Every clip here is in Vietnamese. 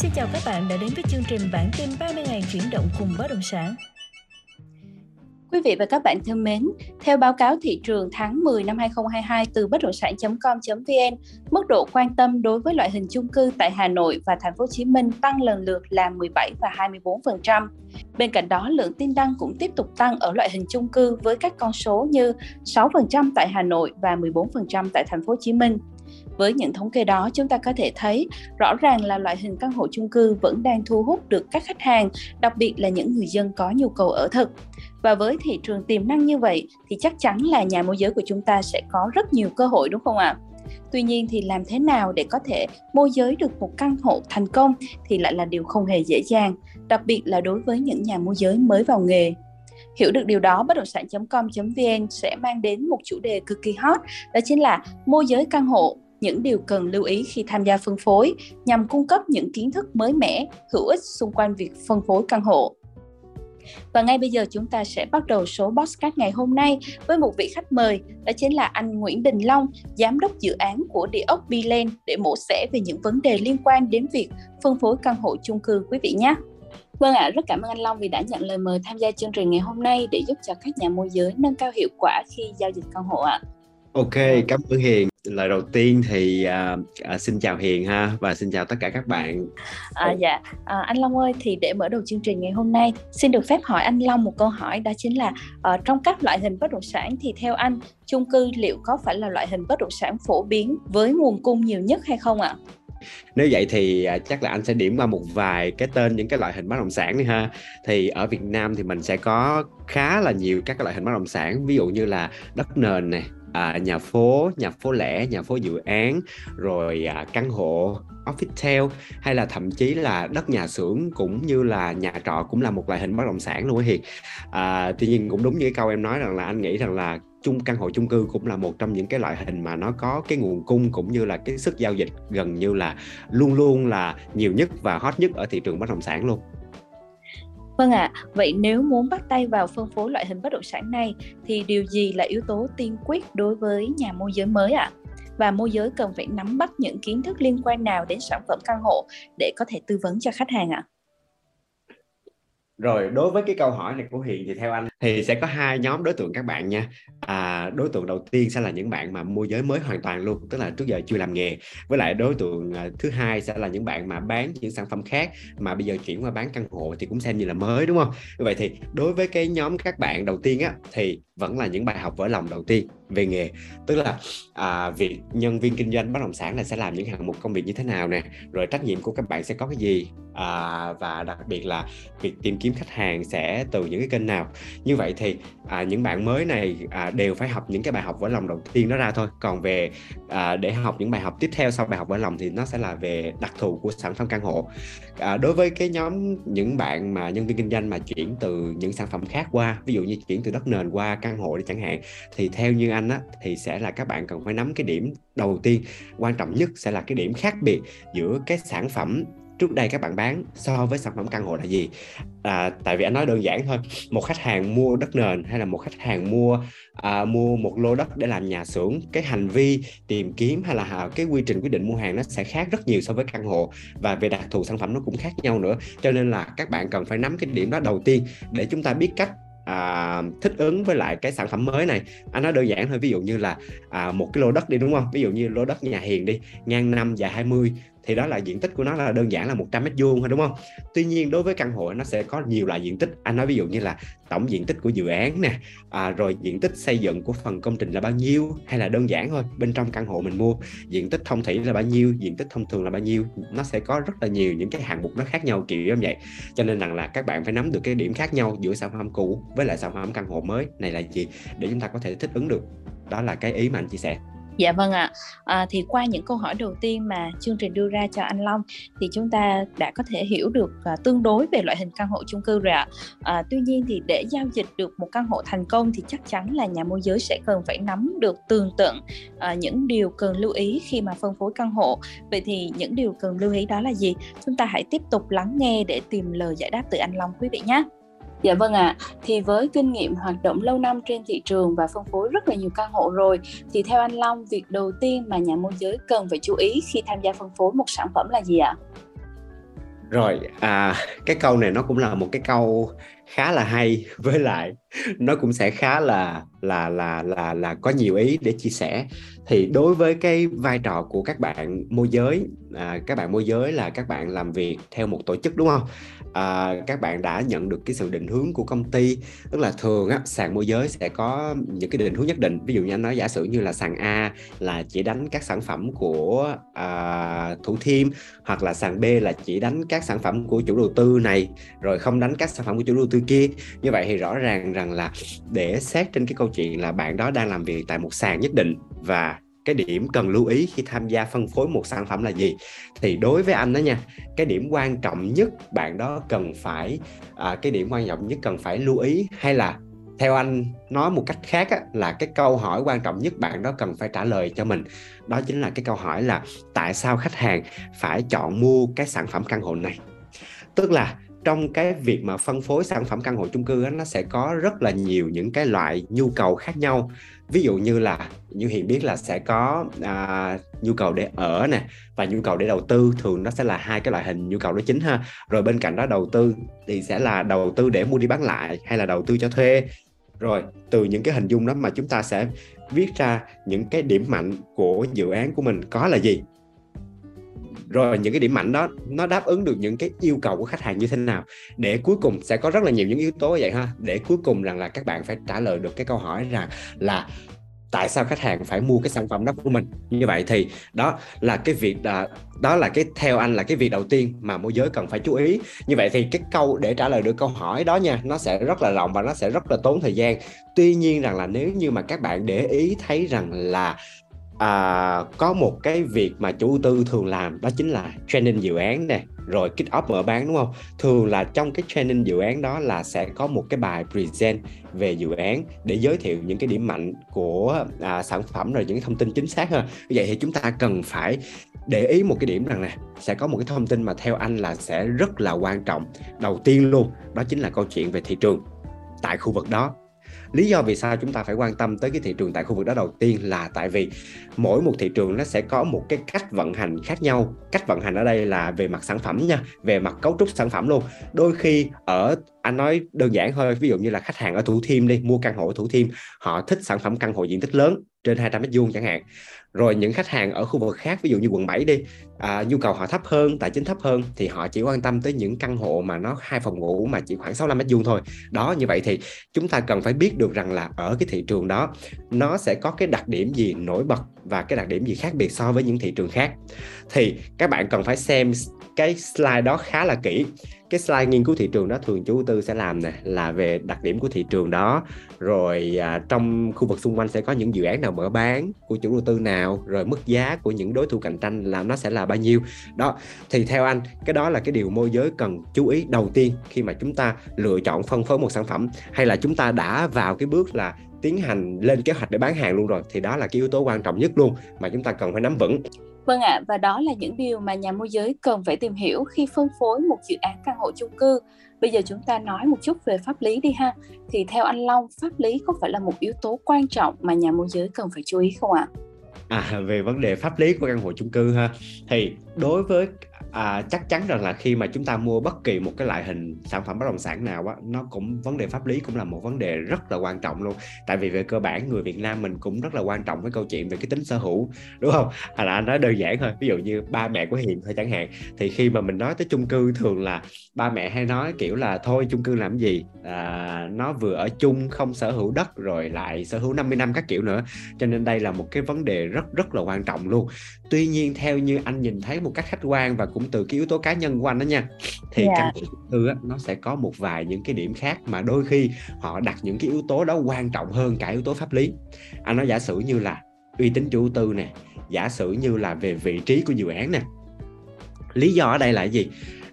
Xin chào các bạn đã đến với chương trình bản tin 30 ngày chuyển động cùng bất động sản. Quý vị và các bạn thân mến, theo báo cáo thị trường tháng 10 năm 2022 từ bất động sản.com.vn, mức độ quan tâm đối với loại hình chung cư tại Hà Nội và thành phố Hồ Chí Minh tăng lần lượt là 17 và 24%. Bên cạnh đó, lượng tin đăng cũng tiếp tục tăng ở loại hình chung cư với các con số như 6% tại Hà Nội và 14% tại thành phố Hồ Chí Minh. Với những thống kê đó, chúng ta có thể thấy rõ ràng là loại hình căn hộ chung cư vẫn đang thu hút được các khách hàng, đặc biệt là những người dân có nhu cầu ở thực. Và với thị trường tiềm năng như vậy thì chắc chắn là nhà môi giới của chúng ta sẽ có rất nhiều cơ hội đúng không ạ? Tuy nhiên thì làm thế nào để có thể môi giới được một căn hộ thành công thì lại là điều không hề dễ dàng, đặc biệt là đối với những nhà môi giới mới vào nghề. Hiểu được điều đó, bất động sản.com.vn sẽ mang đến một chủ đề cực kỳ hot, đó chính là môi giới căn hộ những điều cần lưu ý khi tham gia phân phối nhằm cung cấp những kiến thức mới mẻ, hữu ích xung quanh việc phân phối căn hộ. Và ngay bây giờ chúng ta sẽ bắt đầu số podcast ngày hôm nay với một vị khách mời, đó chính là anh Nguyễn Đình Long, giám đốc dự án của địa ốc Bilen để mổ xẻ về những vấn đề liên quan đến việc phân phối căn hộ chung cư quý vị nhé. Vâng ạ, à, rất cảm ơn anh Long vì đã nhận lời mời tham gia chương trình ngày hôm nay để giúp cho các nhà môi giới nâng cao hiệu quả khi giao dịch căn hộ ạ. À. Ok, cảm ơn Hiền. Lời đầu tiên thì à, à, xin chào Hiền ha và xin chào tất cả các bạn. À, dạ, à, anh Long ơi thì để mở đầu chương trình ngày hôm nay, xin được phép hỏi anh Long một câu hỏi đó chính là uh, trong các loại hình bất động sản thì theo anh chung cư liệu có phải là loại hình bất động sản phổ biến với nguồn cung nhiều nhất hay không ạ? nếu vậy thì à, chắc là anh sẽ điểm qua một vài cái tên những cái loại hình bất động sản đi ha thì ở Việt Nam thì mình sẽ có khá là nhiều các cái loại hình bất động sản ví dụ như là đất nền này à, nhà phố nhà phố lẻ nhà phố dự án rồi à, căn hộ office hay là thậm chí là đất nhà xưởng cũng như là nhà trọ cũng là một loại hình bất động sản luôn á hiền. À, tuy nhiên cũng đúng như cái câu em nói rằng là anh nghĩ rằng là chung căn hộ chung cư cũng là một trong những cái loại hình mà nó có cái nguồn cung cũng như là cái sức giao dịch gần như là luôn luôn là nhiều nhất và hot nhất ở thị trường bất động sản luôn. Vâng ạ, à, vậy nếu muốn bắt tay vào phân phối loại hình bất động sản này thì điều gì là yếu tố tiên quyết đối với nhà môi giới mới ạ? À? Và môi giới cần phải nắm bắt những kiến thức liên quan nào đến sản phẩm căn hộ để có thể tư vấn cho khách hàng ạ? À? Rồi đối với cái câu hỏi này của hiền thì theo anh thì sẽ có hai nhóm đối tượng các bạn nha. À, đối tượng đầu tiên sẽ là những bạn mà môi giới mới hoàn toàn luôn tức là trước giờ chưa làm nghề. Với lại đối tượng à, thứ hai sẽ là những bạn mà bán những sản phẩm khác mà bây giờ chuyển qua bán căn hộ thì cũng xem như là mới đúng không? Như vậy thì đối với cái nhóm các bạn đầu tiên á thì vẫn là những bài học vỡ lòng đầu tiên về nghề. Tức là à, việc nhân viên kinh doanh bất động sản là sẽ làm những hạng mục công việc như thế nào nè rồi trách nhiệm của các bạn sẽ có cái gì à, và đặc biệt là việc tìm kiếm khách hàng sẽ từ những cái kênh nào. Như vậy thì à, những bạn mới này à, đều phải học những cái bài học vỡ lòng đầu tiên đó ra thôi. Còn về à, để học những bài học tiếp theo sau bài học vỡ lòng thì nó sẽ là về đặc thù của sản phẩm căn hộ. À, đối với cái nhóm những bạn mà nhân viên kinh doanh mà chuyển từ những sản phẩm khác qua ví dụ như chuyển từ đất nền qua căn hộ đi chẳng hạn thì theo như anh á thì sẽ là các bạn cần phải nắm cái điểm đầu tiên. Quan trọng nhất sẽ là cái điểm khác biệt giữa cái sản phẩm trước đây các bạn bán so với sản phẩm căn hộ là gì. À, tại vì anh nói đơn giản thôi một khách hàng mua đất nền hay là một khách hàng mua à, mua một lô đất để làm nhà xưởng cái hành vi tìm kiếm hay là cái quy trình quyết định mua hàng nó sẽ khác rất nhiều so với căn hộ và về đặc thù sản phẩm nó cũng khác nhau nữa. Cho nên là các bạn cần phải nắm cái điểm đó đầu tiên để chúng ta biết cách à, thích ứng với lại cái sản phẩm mới này. Anh nói đơn giản thôi ví dụ như là à, một cái lô đất đi đúng không? Ví dụ như lô đất nhà hiền đi ngang năm dài 20 thì đó là diện tích của nó là đơn giản là 100 mét vuông thôi đúng không? Tuy nhiên đối với căn hộ nó sẽ có nhiều loại diện tích. Anh nói ví dụ như là tổng diện tích của dự án nè à, rồi diện tích xây dựng của phần công trình là bao nhiêu hay là đơn giản thôi bên trong căn hộ mình mua. Diện tích thông thủy là bao nhiêu diện tích thông thường là bao nhiêu nó sẽ có rất là nhiều những cái hạng mục nó khác nhau kiểu như vậy. Cho nên rằng là các bạn phải nắm được cái điểm khác nhau giữa sản phẩm cũ với lại sản phẩm căn hộ mới. Này là gì? Để chúng ta có thể thích ứng được. Đó là cái ý mà anh chia sẻ Dạ vâng ạ. À, thì qua những câu hỏi đầu tiên mà chương trình đưa ra cho anh Long thì chúng ta đã có thể hiểu được à, tương đối về loại hình căn hộ chung cư rồi ạ. À, tuy nhiên thì để giao dịch được một căn hộ thành công thì chắc chắn là nhà môi giới sẽ cần phải nắm được tường tận à, những điều cần lưu ý khi mà phân phối căn hộ. Vậy thì những điều cần lưu ý đó là gì? Chúng ta hãy tiếp tục lắng nghe để tìm lời giải đáp từ anh Long quý vị nhé. Dạ vâng ạ, à. thì với kinh nghiệm hoạt động lâu năm trên thị trường và phân phối rất là nhiều căn hộ rồi thì theo anh Long, việc đầu tiên mà nhà môi giới cần phải chú ý khi tham gia phân phối một sản phẩm là gì ạ? rồi à, cái câu này nó cũng là một cái câu khá là hay. Với lại nó cũng sẽ khá là là là là là có nhiều ý để chia sẻ. Thì đối với cái vai trò của các bạn môi giới à, các bạn môi giới là các bạn làm việc theo một tổ chức đúng không? À, các bạn đã nhận được cái sự định hướng của công ty. Tức là thường á sàn môi giới sẽ có những cái định hướng nhất định. Ví dụ như anh nói giả sử như là sàn A là chỉ đánh các sản phẩm của à, thủ thiêm hoặc là sàn B là chỉ đánh các sản phẩm của chủ đầu tư này rồi không đánh các sản phẩm của chủ đầu tư kia. Như vậy thì rõ ràng rằng là để xét trên cái câu chuyện là bạn đó đang làm việc tại một sàn nhất định và cái điểm cần lưu ý khi tham gia phân phối một sản phẩm là gì? Thì đối với anh đó nha cái điểm quan trọng nhất bạn đó cần phải à, cái điểm quan trọng nhất cần phải lưu ý hay là theo anh nói một cách khác á, là cái câu hỏi quan trọng nhất bạn đó cần phải trả lời cho mình. Đó chính là cái câu hỏi là tại sao khách hàng phải chọn mua cái sản phẩm căn hộ này? Tức là trong cái việc mà phân phối sản phẩm căn hộ chung cư á, nó sẽ có rất là nhiều những cái loại nhu cầu khác nhau. Ví dụ như là như hiện biết là sẽ có à, nhu cầu để ở nè và nhu cầu để đầu tư thường nó sẽ là hai cái loại hình nhu cầu đó chính ha. Rồi bên cạnh đó đầu tư thì sẽ là đầu tư để mua đi bán lại hay là đầu tư cho thuê. Rồi từ những cái hình dung đó mà chúng ta sẽ viết ra những cái điểm mạnh của dự án của mình có là gì? Rồi những cái điểm mạnh đó nó đáp ứng được những cái yêu cầu của khách hàng như thế nào. Để cuối cùng sẽ có rất là nhiều những yếu tố vậy ha. Để cuối cùng rằng là các bạn phải trả lời được cái câu hỏi rằng là tại sao khách hàng phải mua cái sản phẩm đó của mình? Như vậy thì đó là cái việc đó, đó là cái theo anh là cái việc đầu tiên mà môi giới cần phải chú ý. Như vậy thì cái câu để trả lời được câu hỏi đó nha nó sẽ rất là rộng và nó sẽ rất là tốn thời gian. Tuy nhiên rằng là nếu như mà các bạn để ý thấy rằng là à, có một cái việc mà chủ tư thường làm đó chính là training dự án nè rồi kick off mở bán đúng không? Thường là trong cái training dự án đó là sẽ có một cái bài present về dự án để giới thiệu những cái điểm mạnh của à, sản phẩm rồi những thông tin chính xác hơn. Vậy thì chúng ta cần phải để ý một cái điểm rằng nè sẽ có một cái thông tin mà theo anh là sẽ rất là quan trọng. Đầu tiên luôn đó chính là câu chuyện về thị trường tại khu vực đó lý do vì sao chúng ta phải quan tâm tới cái thị trường tại khu vực đó đầu tiên là tại vì mỗi một thị trường nó sẽ có một cái cách vận hành khác nhau. Cách vận hành ở đây là về mặt sản phẩm nha, về mặt cấu trúc sản phẩm luôn. Đôi khi ở, anh nói đơn giản thôi, ví dụ như là khách hàng ở thủ thiêm đi, mua căn hộ ở thủ thiêm, họ thích sản phẩm căn hộ diện tích lớn, trên 200 mét vuông chẳng hạn rồi những khách hàng ở khu vực khác ví dụ như quận 7 đi à, nhu cầu họ thấp hơn tài chính thấp hơn thì họ chỉ quan tâm tới những căn hộ mà nó hai phòng ngủ mà chỉ khoảng 65 mét vuông thôi. Đó như vậy thì chúng ta cần phải biết được rằng là ở cái thị trường đó nó sẽ có cái đặc điểm gì nổi bật và cái đặc điểm gì khác biệt so với những thị trường khác. Thì các bạn cần phải xem cái slide đó khá là kỹ cái slide nghiên cứu thị trường đó thường chủ tư sẽ làm nè là về đặc điểm của thị trường đó. Rồi à, trong khu vực xung quanh sẽ có những dự án nào mở bán của chủ đầu tư nào rồi mức giá của những đối thủ cạnh tranh là nó sẽ là bao nhiêu. Đó thì theo anh cái đó là cái điều môi giới cần chú ý đầu tiên khi mà chúng ta lựa chọn phân phối một sản phẩm hay là chúng ta đã vào cái bước là tiến hành lên kế hoạch để bán hàng luôn rồi thì đó là cái yếu tố quan trọng nhất luôn mà chúng ta cần phải nắm vững Vâng ạ, à, và đó là những điều mà nhà môi giới cần phải tìm hiểu khi phân phối một dự án căn hộ chung cư. Bây giờ chúng ta nói một chút về pháp lý đi ha. Thì theo anh Long, pháp lý có phải là một yếu tố quan trọng mà nhà môi giới cần phải chú ý không ạ? À? à về vấn đề pháp lý của căn hộ chung cư ha thì đối với à, chắc chắn rằng là khi mà chúng ta mua bất kỳ một cái loại hình sản phẩm bất động sản nào á nó cũng vấn đề pháp lý cũng là một vấn đề rất là quan trọng luôn. Tại vì về cơ bản người Việt Nam mình cũng rất là quan trọng với câu chuyện về cái tính sở hữu đúng không? Hay là anh nói đơn giản thôi ví dụ như ba mẹ của Hiền thôi chẳng hạn. Thì khi mà mình nói tới chung cư thường là ba mẹ hay nói kiểu là thôi chung cư làm gì? À, nó vừa ở chung không sở hữu đất rồi lại sở hữu 50 năm các kiểu nữa. Cho nên đây là một cái vấn đề rất rất là quan trọng luôn tuy nhiên theo như anh nhìn thấy một cách khách quan và cũng từ cái yếu tố cá nhân của anh đó nha thì yeah. Dạ. căn hộ tư á, nó sẽ có một vài những cái điểm khác mà đôi khi họ đặt những cái yếu tố đó quan trọng hơn cả yếu tố pháp lý anh nói giả sử như là uy tín chủ tư nè giả sử như là về vị trí của dự án nè lý do ở đây là gì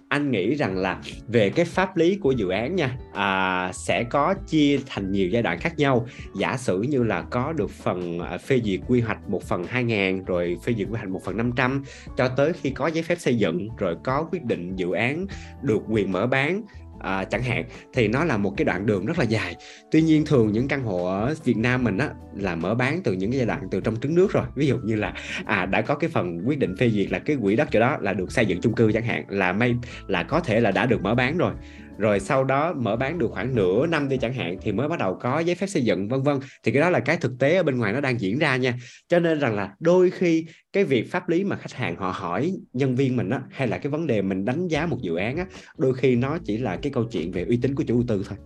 anh nghĩ rằng là về cái pháp lý của dự án nha à, sẽ có chia thành nhiều giai đoạn khác nhau. Giả sử như là có được phần à, phê duyệt quy hoạch một phần 2.000 rồi phê duyệt quy hoạch một phần 500 cho tới khi có giấy phép xây dựng rồi có quyết định dự án được quyền mở bán à, chẳng hạn thì nó là một cái đoạn đường rất là dài. Tuy nhiên thường những căn hộ ở Việt Nam mình á là mở bán từ những cái giai đoạn từ trong trứng nước rồi. Ví dụ như là à đã có cái phần quyết định phê duyệt là cái quỹ đất chỗ đó là được xây dựng chung cư chẳng hạn là may là có thể là đã được mở bán rồi rồi sau đó mở bán được khoảng nửa năm đi chẳng hạn, thì mới bắt đầu có giấy phép xây dựng, vân vân. Thì cái đó là cái thực tế ở bên ngoài nó đang diễn ra nha. Cho nên rằng là đôi khi cái việc pháp lý mà khách hàng họ hỏi nhân viên mình á, hay là cái vấn đề mình đánh giá một dự án á, đôi khi nó chỉ là cái câu chuyện về uy tín của chủ đầu tư thôi,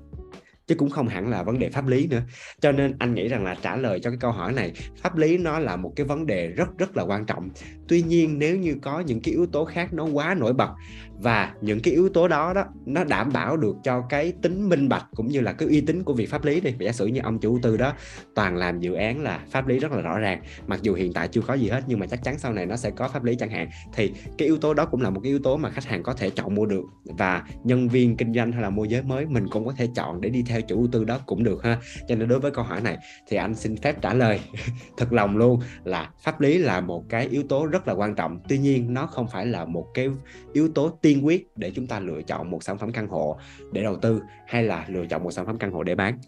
chứ cũng không hẳn là vấn đề pháp lý nữa. Cho nên anh nghĩ rằng là trả lời cho cái câu hỏi này, pháp lý nó là một cái vấn đề rất rất là quan trọng tuy nhiên, nếu như có những cái yếu tố khác nó quá nổi bật và những cái yếu tố đó đó, nó đảm bảo được cho cái tính minh bạch cũng như là cái uy tín của việc pháp lý đi. Giả sử như ông chủ tư đó toàn làm dự án là pháp lý rất là rõ ràng, mặc dù hiện tại chưa có gì hết, nhưng mà chắc chắn sau này nó sẽ có pháp lý chẳng hạn, thì cái yếu tố đó cũng là một cái yếu tố mà khách hàng có thể chọn mua được và nhân viên kinh doanh hay là môi giới mới mình cũng có thể chọn để đi theo chủ tư đó cũng được ha. Cho nên đối với câu hỏi này thì anh xin phép trả lời. Thật lòng luôn là pháp lý là một cái yếu tố rất rất là quan trọng. Tuy nhiên nó không phải là một cái yếu tố tiên quyết để chúng ta lựa chọn một sản phẩm căn hộ để đầu tư hay là lựa chọn một sản phẩm căn hộ để bán.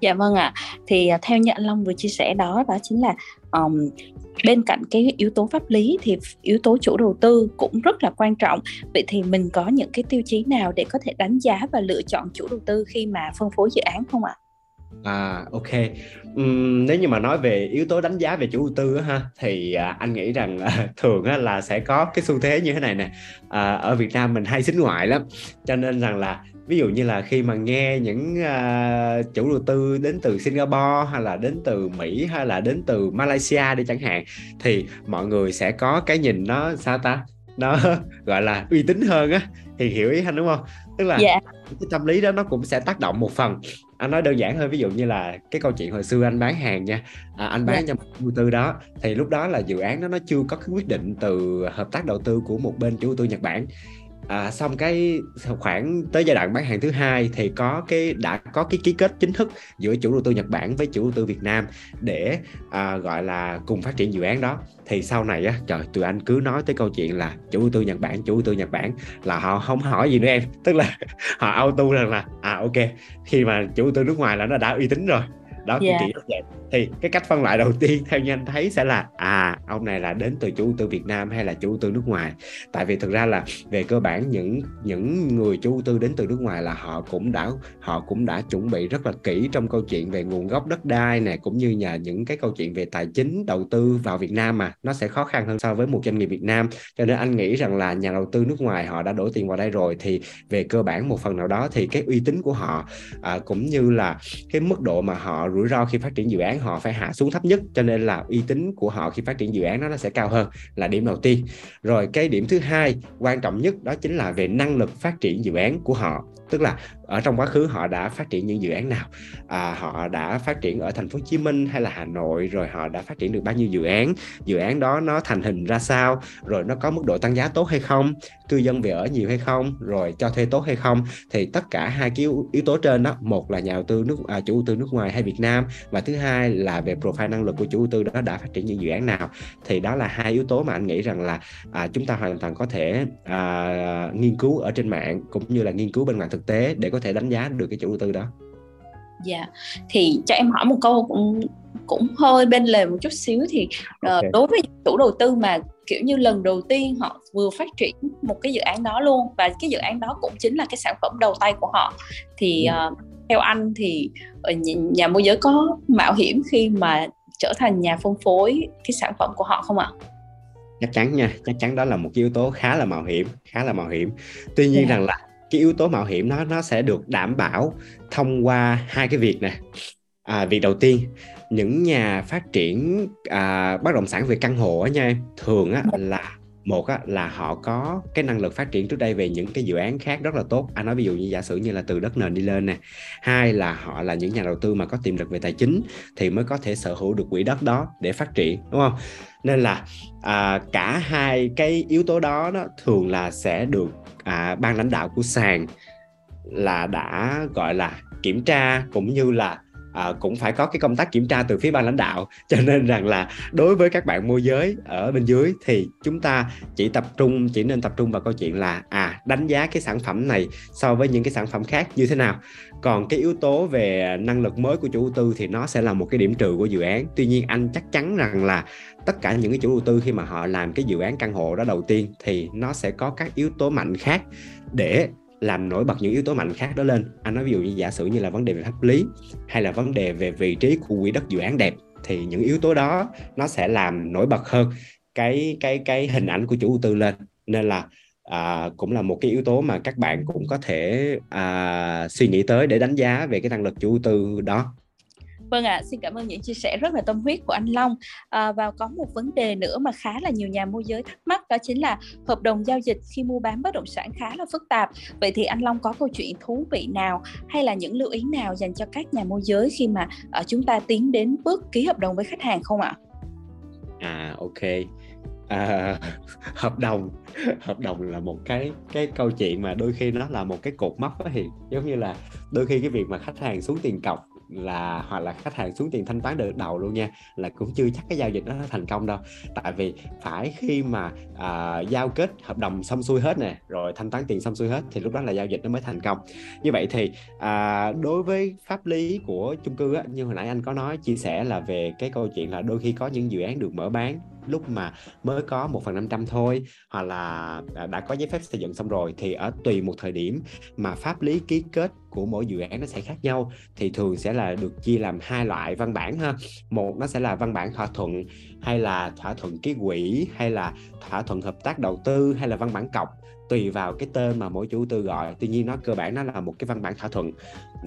Dạ vâng ạ. Thì à, theo như anh Long vừa chia sẻ đó đó chính là um, bên cạnh cái yếu tố pháp lý thì yếu tố chủ đầu tư cũng rất là quan trọng. Vậy thì mình có những cái tiêu chí nào để có thể đánh giá và lựa chọn chủ đầu tư khi mà phân phối dự án không ạ? À ok. Ừm, nếu như mà nói về yếu tố đánh giá về chủ đầu tư ha thì à, anh nghĩ rằng à, thường á, là sẽ có cái xu thế như thế này nè. À, ở Việt Nam mình hay xính ngoại lắm. Cho nên rằng là ví dụ như là khi mà nghe những uh, chủ đầu tư đến từ Singapore hay là đến từ Mỹ hay là đến từ Malaysia đi chẳng hạn thì mọi người sẽ có cái nhìn nó sao ta nó gọi là uy tín hơn á thì hiểu ý anh đúng không tức là yeah. Dạ. cái tâm lý đó nó cũng sẽ tác động một phần anh nói đơn giản hơn ví dụ như là cái câu chuyện hồi xưa anh bán hàng nha à, anh bán yeah. Dạ. cho một chủ tư đó thì lúc đó là dự án đó nó chưa có cái quyết định từ hợp tác đầu tư của một bên chủ đầu tư Nhật Bản à, xong cái khoảng tới giai đoạn bán hàng thứ hai thì có cái đã có cái ký kết chính thức giữa chủ đầu tư Nhật Bản với chủ đầu tư Việt Nam để à, gọi là cùng phát triển dự án đó. Thì sau này á trời tụi anh cứ nói tới câu chuyện là chủ đầu tư Nhật Bản chủ đầu tư Nhật Bản là họ không hỏi gì nữa em. Tức là họ auto rằng là à ok khi mà chủ đầu tư nước ngoài là nó đã uy tín rồi đó yeah. kiểu vậy. Thì cái cách phân loại đầu tiên theo như anh thấy sẽ là à ông này là đến từ chủ tư Việt Nam hay là chủ tư nước ngoài? Tại vì thực ra là về cơ bản những những người chủ tư đến từ nước ngoài là họ cũng đã họ cũng đã chuẩn bị rất là kỹ trong câu chuyện về nguồn gốc đất đai này cũng như nhà những cái câu chuyện về tài chính đầu tư vào Việt Nam mà nó sẽ khó khăn hơn so với một doanh nghiệp Việt Nam. Cho nên anh nghĩ rằng là nhà đầu tư nước ngoài họ đã đổ tiền vào đây rồi. Thì về cơ bản một phần nào đó thì cái uy tín của họ à, cũng như là cái mức độ mà họ rủi ro khi phát triển dự án họ phải hạ xuống thấp nhất, cho nên là uy tín của họ khi phát triển dự án đó nó sẽ cao hơn là điểm đầu tiên. Rồi cái điểm thứ hai quan trọng nhất đó chính là về năng lực phát triển dự án của họ, tức là ở trong quá khứ họ đã phát triển những dự án nào? À, họ đã phát triển ở thành phố Hồ Chí Minh hay là Hà Nội rồi họ đã phát triển được bao nhiêu dự án? Dự án đó nó thành hình ra sao? Rồi nó có mức độ tăng giá tốt hay không? Cư dân về ở nhiều hay không? Rồi cho thuê tốt hay không? Thì tất cả hai cái yếu, yếu tố trên đó một là nhà đầu tư nước à, chủ đầu tư nước ngoài hay Việt Nam và thứ hai là về profile năng lực của chủ đầu tư đó đã phát triển những dự án nào? Thì đó là hai yếu tố mà anh nghĩ rằng là à, chúng ta hoàn toàn có thể à, nghiên cứu ở trên mạng cũng như là nghiên cứu bên ngoài thực tế để có thể đánh giá được cái chủ đầu tư đó dạ yeah. thì cho em hỏi một câu cũng cũng hơi bên lề một chút xíu thì uh, okay. đối với chủ đầu tư mà kiểu như lần đầu tiên họ vừa phát triển một cái dự án đó luôn và cái dự án đó cũng chính là cái sản phẩm đầu tay của họ thì uh, theo anh thì nhà, nhà môi giới có mạo hiểm khi mà trở thành nhà phân phối cái sản phẩm của họ không ạ? chắc chắn nha chắc chắn đó là một yếu tố khá là mạo hiểm khá là mạo hiểm tuy nhiên yeah. Dạ. rằng là cái yếu tố mạo hiểm nó nó sẽ được đảm bảo thông qua hai cái việc này à, việc đầu tiên những nhà phát triển à, bất động sản về căn hộ á nha em thường á là một á, là họ có cái năng lực phát triển trước đây về những cái dự án khác rất là tốt. Anh nói ví dụ như giả sử như là từ đất nền đi lên nè hai là họ là những nhà đầu tư mà có tiềm lực về tài chính thì mới có thể sở hữu được quỹ đất đó để phát triển đúng không? Nên là à, cả hai cái yếu tố đó đó thường là sẽ được à, ban lãnh đạo của sàn là đã gọi là kiểm tra cũng như là à, cũng phải có cái công tác kiểm tra từ phía ban lãnh đạo. Cho nên rằng là đối với các bạn môi giới ở bên dưới thì chúng ta chỉ tập trung chỉ nên tập trung vào câu chuyện là à đánh giá cái sản phẩm này so với những cái sản phẩm khác như thế nào. Còn cái yếu tố về năng lực mới của chủ đầu tư thì nó sẽ là một cái điểm trừ của dự án. Tuy nhiên anh chắc chắn rằng là tất cả những cái chủ đầu tư khi mà họ làm cái dự án căn hộ đó đầu tiên thì nó sẽ có các yếu tố mạnh khác để làm nổi bật những yếu tố mạnh khác đó lên. Anh nói ví dụ như giả sử như là vấn đề về pháp lý hay là vấn đề về vị trí của quỹ đất dự án đẹp thì những yếu tố đó nó sẽ làm nổi bật hơn cái cái cái hình ảnh của chủ đầu tư lên. Nên là à, cũng là một cái yếu tố mà các bạn cũng có thể à, suy nghĩ tới để đánh giá về cái năng lực chủ đầu tư đó. Vâng ạ, à, xin cảm ơn những chia sẻ rất là tâm huyết của anh Long. À, và có một vấn đề nữa mà khá là nhiều nhà môi giới thắc mắc đó chính là hợp đồng giao dịch khi mua bán bất động sản khá là phức tạp. Vậy thì anh Long có câu chuyện thú vị nào hay là những lưu ý nào dành cho các nhà môi giới khi mà ở chúng ta tiến đến bước ký hợp đồng với khách hàng không ạ? À ok. À, hợp đồng hợp đồng là một cái cái câu chuyện mà đôi khi nó là một cái cột mốc đó thì giống như là đôi khi cái việc mà khách hàng xuống tiền cọc là hoặc là khách hàng xuống tiền thanh toán đợt đầu luôn nha là cũng chưa chắc cái giao dịch nó thành công đâu. Tại vì phải khi mà à, giao kết hợp đồng xong xuôi hết nè rồi thanh toán tiền xong xuôi hết thì lúc đó là giao dịch nó mới thành công. Như vậy thì à, đối với pháp lý của chung cư á, như hồi nãy anh có nói chia sẻ là về cái câu chuyện là đôi khi có những dự án được mở bán lúc mà mới có một phần năm trăm thôi, hoặc là à, đã có giấy phép xây dựng xong rồi thì ở tùy một thời điểm mà pháp lý ký kết của mỗi dự án nó sẽ khác nhau. Thì thường sẽ là được chia làm hai loại văn bản ha. Một nó sẽ là văn bản thỏa thuận hay là thỏa thuận ký quỹ hay là thỏa thuận hợp tác đầu tư hay là văn bản cọc tùy vào cái tên mà mỗi chủ tư gọi. Tuy nhiên nó cơ bản nó là một cái văn bản thỏa thuận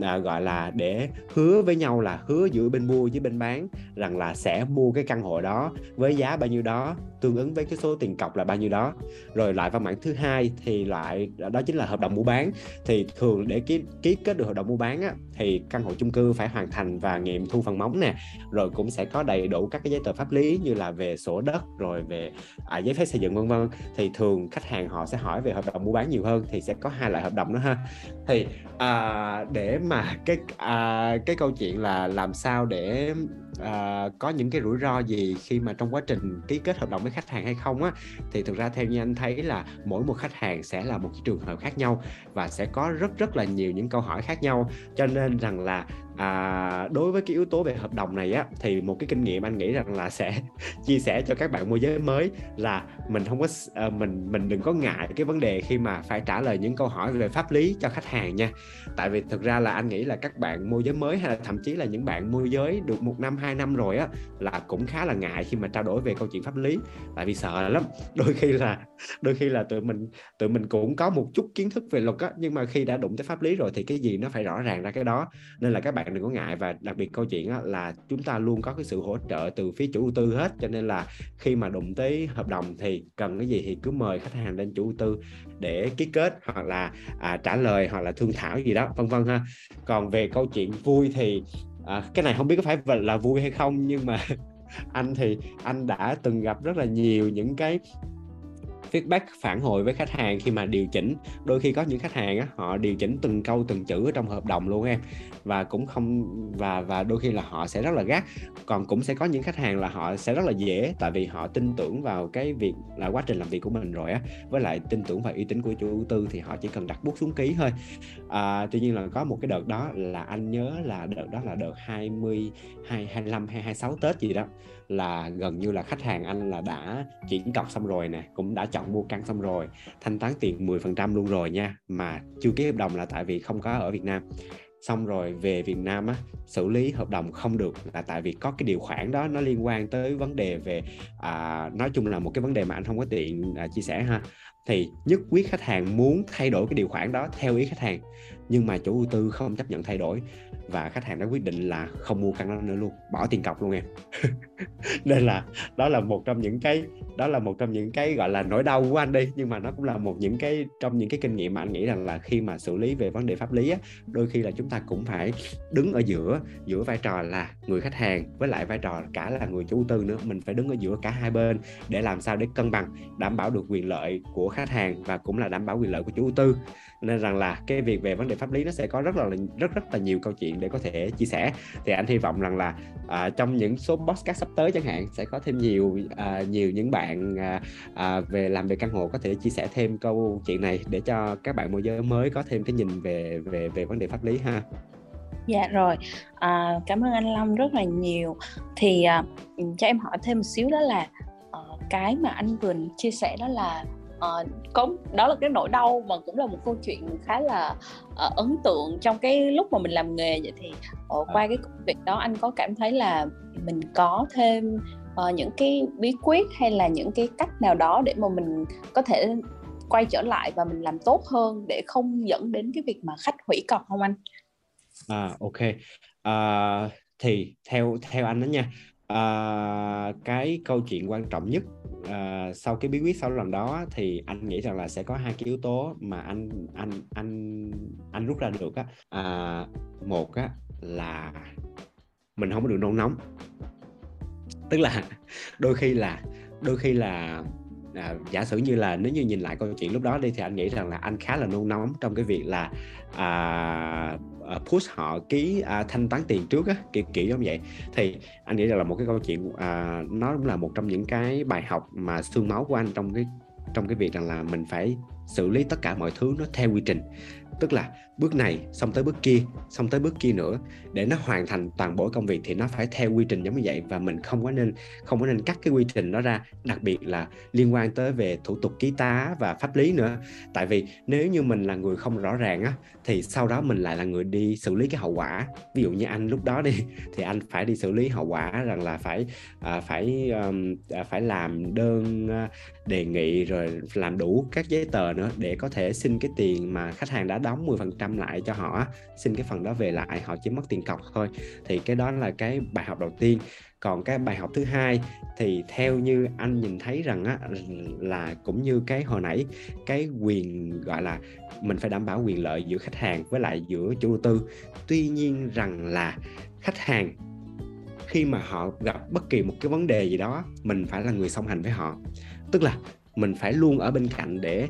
à, gọi là để hứa với nhau là hứa giữa bên mua với bên bán rằng là sẽ mua cái căn hộ đó với giá bao nhiêu đó tương ứng với cái số tiền cọc là bao nhiêu đó. Rồi loại văn bản thứ hai thì loại đó chính là hợp đồng mua bán. Thì thường để ký ký kết được hợp đồng mua bán á, thì căn hộ chung cư phải hoàn thành và nghiệm thu phần móng nè. Rồi cũng sẽ có đầy đủ các cái giấy tờ pháp lý như là về sổ đất rồi về à, giấy phép xây dựng vân vân. Thì thường khách hàng họ sẽ hỏi về hợp đồng mua bán nhiều hơn thì sẽ có hai loại hợp đồng đó ha. Thì à, để mà cái à, cái câu chuyện là làm sao để à, có những cái rủi ro gì khi mà trong quá trình ký kết hợp đồng với khách hàng hay không á thì thực ra theo như anh thấy là mỗi một khách hàng sẽ là một cái trường hợp khác nhau và sẽ có rất rất là nhiều những câu hỏi khác nhau. Cho nên rằng là à, đối với cái yếu tố về hợp đồng này á thì một cái kinh nghiệm anh nghĩ rằng là sẽ chia sẻ cho các bạn môi giới mới là mình không có à, mình mình đừng có ngại cái vấn đề khi mà phải trả lời những câu hỏi về pháp lý cho khách hàng nha. Tại vì thực ra là anh nghĩ là các bạn môi giới mới hay là thậm chí là những bạn môi giới được một năm hai năm rồi á là cũng khá là ngại khi mà trao đổi về câu chuyện pháp lý. Tại vì sợ lắm đôi khi là đôi khi là tụi mình tụi mình cũng có một chút kiến thức về luật á nhưng mà khi đã đụng tới pháp lý rồi thì cái gì nó phải rõ ràng ra cái đó. Nên là các bạn đừng có ngại. Và đặc biệt câu chuyện là chúng ta luôn có cái sự hỗ trợ từ phía chủ đầu tư hết. Cho nên là khi mà đụng tới hợp đồng thì cần cái gì thì cứ mời khách hàng lên chủ đầu tư để ký kết hoặc là à, trả lời hoặc là thương thảo gì đó vân vân ha. Còn về câu chuyện vui thì à, cái này không biết có phải là vui hay không nhưng mà anh thì anh đã từng gặp rất là nhiều những cái feedback phản hồi với khách hàng khi mà điều chỉnh. Đôi khi có những khách hàng á, họ điều chỉnh từng câu từng chữ trong hợp đồng luôn em. Và cũng không và và đôi khi là họ sẽ rất là gắt. Còn cũng sẽ có những khách hàng là họ sẽ rất là dễ tại vì họ tin tưởng vào cái việc là quá trình làm việc của mình rồi á. Với lại tin tưởng vào uy tín của chủ đầu tư thì họ chỉ cần đặt bút xuống ký thôi. À, tuy nhiên là có một cái đợt đó là anh nhớ là đợt đó là đợt 20 25 hay 26 Tết gì đó là gần như là khách hàng anh là đã chuyển cọc xong rồi nè cũng đã chọn mua căn xong rồi thanh toán tiền 10% luôn rồi nha mà chưa ký hợp đồng là tại vì không có ở Việt Nam. Xong rồi về Việt Nam á xử lý hợp đồng không được là tại vì có cái điều khoản đó nó liên quan tới vấn đề về à, nói chung là một cái vấn đề mà anh không có tiện à, chia sẻ ha. Thì nhất quyết khách hàng muốn thay đổi cái điều khoản đó theo ý khách hàng nhưng mà chủ đầu tư không chấp nhận thay đổi và khách hàng đã quyết định là không mua căn đó nữa luôn bỏ tiền cọc luôn em. Nên là đó là một trong những cái đó là một trong những cái gọi là nỗi đau của anh đi nhưng mà nó cũng là một những cái trong những cái kinh nghiệm mà anh nghĩ rằng là khi mà xử lý về vấn đề pháp lý á, đôi khi là chúng ta cũng phải đứng ở giữa giữa vai trò là người khách hàng với lại vai trò cả là người chủ tư nữa. Mình phải đứng ở giữa cả hai bên để làm sao để cân bằng đảm bảo được quyền lợi của khách hàng và cũng là đảm bảo quyền lợi của chủ tư nên rằng là cái việc về vấn đề pháp lý nó sẽ có rất là rất rất là nhiều câu chuyện để có thể chia sẻ. Thì anh hy vọng rằng là à, trong những số podcast sắp tới chẳng hạn sẽ có thêm nhiều à, nhiều những bạn à, à, về làm về căn hộ có thể chia sẻ thêm câu chuyện này để cho các bạn môi giới mới có thêm cái nhìn về về về vấn đề pháp lý ha. Dạ rồi, à, cảm ơn anh Long rất là nhiều. Thì à, cho em hỏi thêm một xíu đó là à, cái mà anh vừa chia sẻ đó là uh, có đó là cái nỗi đau mà cũng là một câu chuyện khá là uh, ấn tượng trong cái lúc mà mình làm nghề vậy thì uh, qua cái công việc đó anh có cảm thấy là mình có thêm uh, những cái bí quyết hay là những cái cách nào đó để mà mình có thể quay trở lại và mình làm tốt hơn để không dẫn đến cái việc mà khách hủy cọc không anh? À ok. À, thì theo theo anh đó nha à, cái câu chuyện quan trọng nhất à, sau cái bí quyết sau lần đó thì anh nghĩ rằng là sẽ có hai cái yếu tố mà anh anh anh anh rút ra được á. À, một á là mình không có được nôn nóng. Tức là đôi khi là đôi khi là à, giả sử như là nếu như nhìn lại câu chuyện lúc đó đi thì anh nghĩ rằng là anh khá là nôn nóng trong cái việc là à, à, push họ ký à, thanh toán tiền trước á kiểu kiểu giống vậy. Thì anh nghĩ rằng là một cái câu chuyện à, nó cũng là một trong những cái bài học mà xương máu của anh trong cái trong cái việc rằng là mình phải xử lý tất cả mọi thứ nó theo quy trình tức là bước này xong tới bước kia xong tới bước kia nữa. Để nó hoàn thành toàn bộ công việc thì nó phải theo quy trình giống như vậy. Và mình không có nên không có nên cắt cái quy trình đó ra. Đặc biệt là liên quan tới về thủ tục ký tá và pháp lý nữa. Tại vì nếu như mình là người không rõ ràng á thì sau đó mình lại là người đi xử lý cái hậu quả. Ví dụ như anh lúc đó đi thì anh phải đi xử lý hậu quả rằng là phải à, phải um, à, phải làm đơn à, đề nghị rồi làm đủ các giấy tờ nữa để có thể xin cái tiền mà khách hàng đã đóng 10% lại cho họ xin cái phần đó về lại, họ chỉ mất tiền cọc thôi. Thì cái đó là cái bài học đầu tiên. Còn cái bài học thứ hai thì theo như anh nhìn thấy rằng á là cũng như cái hồi nãy, cái quyền, gọi là, mình phải đảm bảo quyền lợi giữa khách hàng với lại giữa chủ đầu tư. Tuy nhiên rằng là khách hàng, khi mà họ gặp bất kỳ một cái vấn đề gì đó, mình phải là người song hành với họ. Tức là mình phải luôn ở bên cạnh để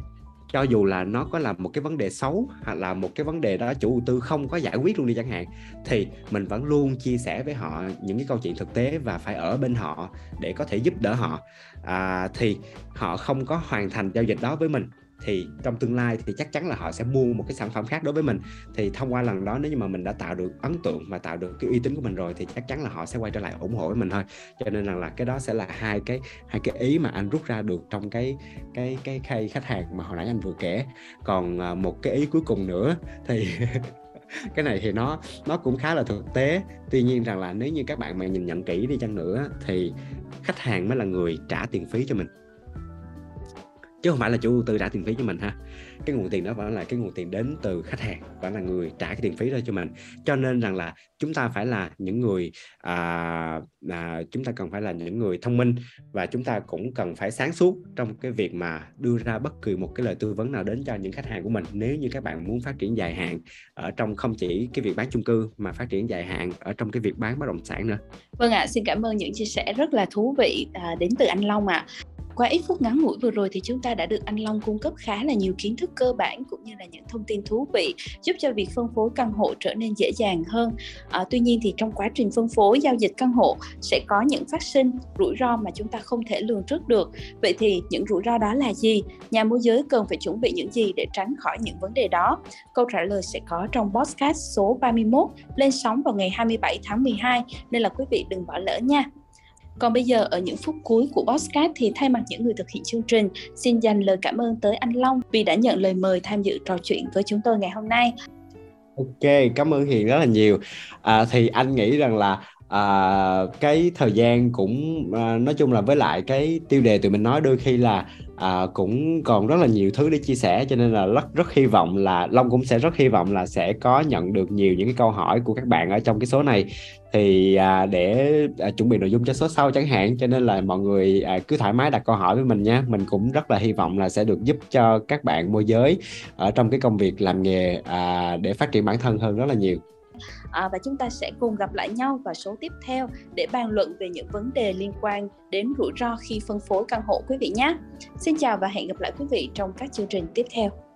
cho dù là nó có là một cái vấn đề xấu hoặc là một cái vấn đề đó chủ đầu tư không có giải quyết luôn đi chẳng hạn thì mình vẫn luôn chia sẻ với họ những cái câu chuyện thực tế và phải ở bên họ để có thể giúp đỡ họ. À, thì họ không có hoàn thành giao dịch đó với mình thì trong tương lai thì chắc chắn là họ sẽ mua một cái sản phẩm khác đối với mình. Thì thông qua lần đó, nếu như mà mình đã tạo được ấn tượng và tạo được cái uy tín của mình rồi, thì chắc chắn là họ sẽ quay trở lại ủng hộ với mình thôi. Cho nên rằng là cái đó sẽ là hai cái hai cái ý mà anh rút ra được trong cái cái cái khay khách hàng mà hồi nãy anh vừa kể. Còn à, một cái ý cuối cùng nữa thì cái này thì nó nó cũng khá là thực tế. Tuy nhiên rằng là nếu như các bạn mà nhìn nhận kỹ đi chăng nữa thì khách hàng mới là người trả tiền phí cho mình chứ không phải là chủ đầu tư trả tiền phí cho mình ha cái nguồn tiền đó vẫn là cái nguồn tiền đến từ khách hàng vẫn là người trả cái tiền phí đó cho mình cho nên rằng là chúng ta phải là những người à, à, chúng ta cần phải là những người thông minh và chúng ta cũng cần phải sáng suốt trong cái việc mà đưa ra bất kỳ một cái lời tư vấn nào đến cho những khách hàng của mình nếu như các bạn muốn phát triển dài hạn ở trong không chỉ cái việc bán chung cư mà phát triển dài hạn ở trong cái việc bán bất động sản nữa. Vâng ạ, à, xin cảm ơn những chia sẻ rất là thú vị à, đến từ anh Long ạ. À qua ít phút ngắn ngủi vừa rồi thì chúng ta đã được anh Long cung cấp khá là nhiều kiến thức cơ bản cũng như là những thông tin thú vị giúp cho việc phân phối căn hộ trở nên dễ dàng hơn. À, tuy nhiên thì trong quá trình phân phối giao dịch căn hộ sẽ có những phát sinh rủi ro mà chúng ta không thể lường trước được. Vậy thì những rủi ro đó là gì? Nhà môi giới cần phải chuẩn bị những gì để tránh khỏi những vấn đề đó? Câu trả lời sẽ có trong podcast số 31 lên sóng vào ngày 27 tháng 12 nên là quý vị đừng bỏ lỡ nha. Còn bây giờ ở những phút cuối của podcast thì thay mặt những người thực hiện chương trình, xin dành lời cảm ơn tới anh Long vì đã nhận lời mời tham dự trò chuyện với chúng tôi ngày hôm nay. Ok, cảm ơn Hiền rất là nhiều. À, thì anh nghĩ rằng là à, cái thời gian cũng à, nói chung là với lại cái tiêu đề tụi mình nói đôi khi là à, cũng còn rất là nhiều thứ để chia sẻ cho nên là rất rất hy vọng là Long cũng sẽ rất hy vọng là sẽ có nhận được nhiều những cái câu hỏi của các bạn ở trong cái số này. Thì à, để à, chuẩn bị nội dung cho số sau chẳng hạn cho nên là mọi người à, cứ thoải mái đặt câu hỏi với mình nha mình cũng rất là hy vọng là sẽ được giúp cho các bạn môi giới ở trong cái công việc làm nghề à, để phát triển bản thân hơn rất là nhiều à, và chúng ta sẽ cùng gặp lại nhau vào số tiếp theo để bàn luận về những vấn đề liên quan đến rủi ro khi phân phối căn hộ quý vị nhé. Xin chào và hẹn gặp lại quý vị trong các chương trình tiếp theo.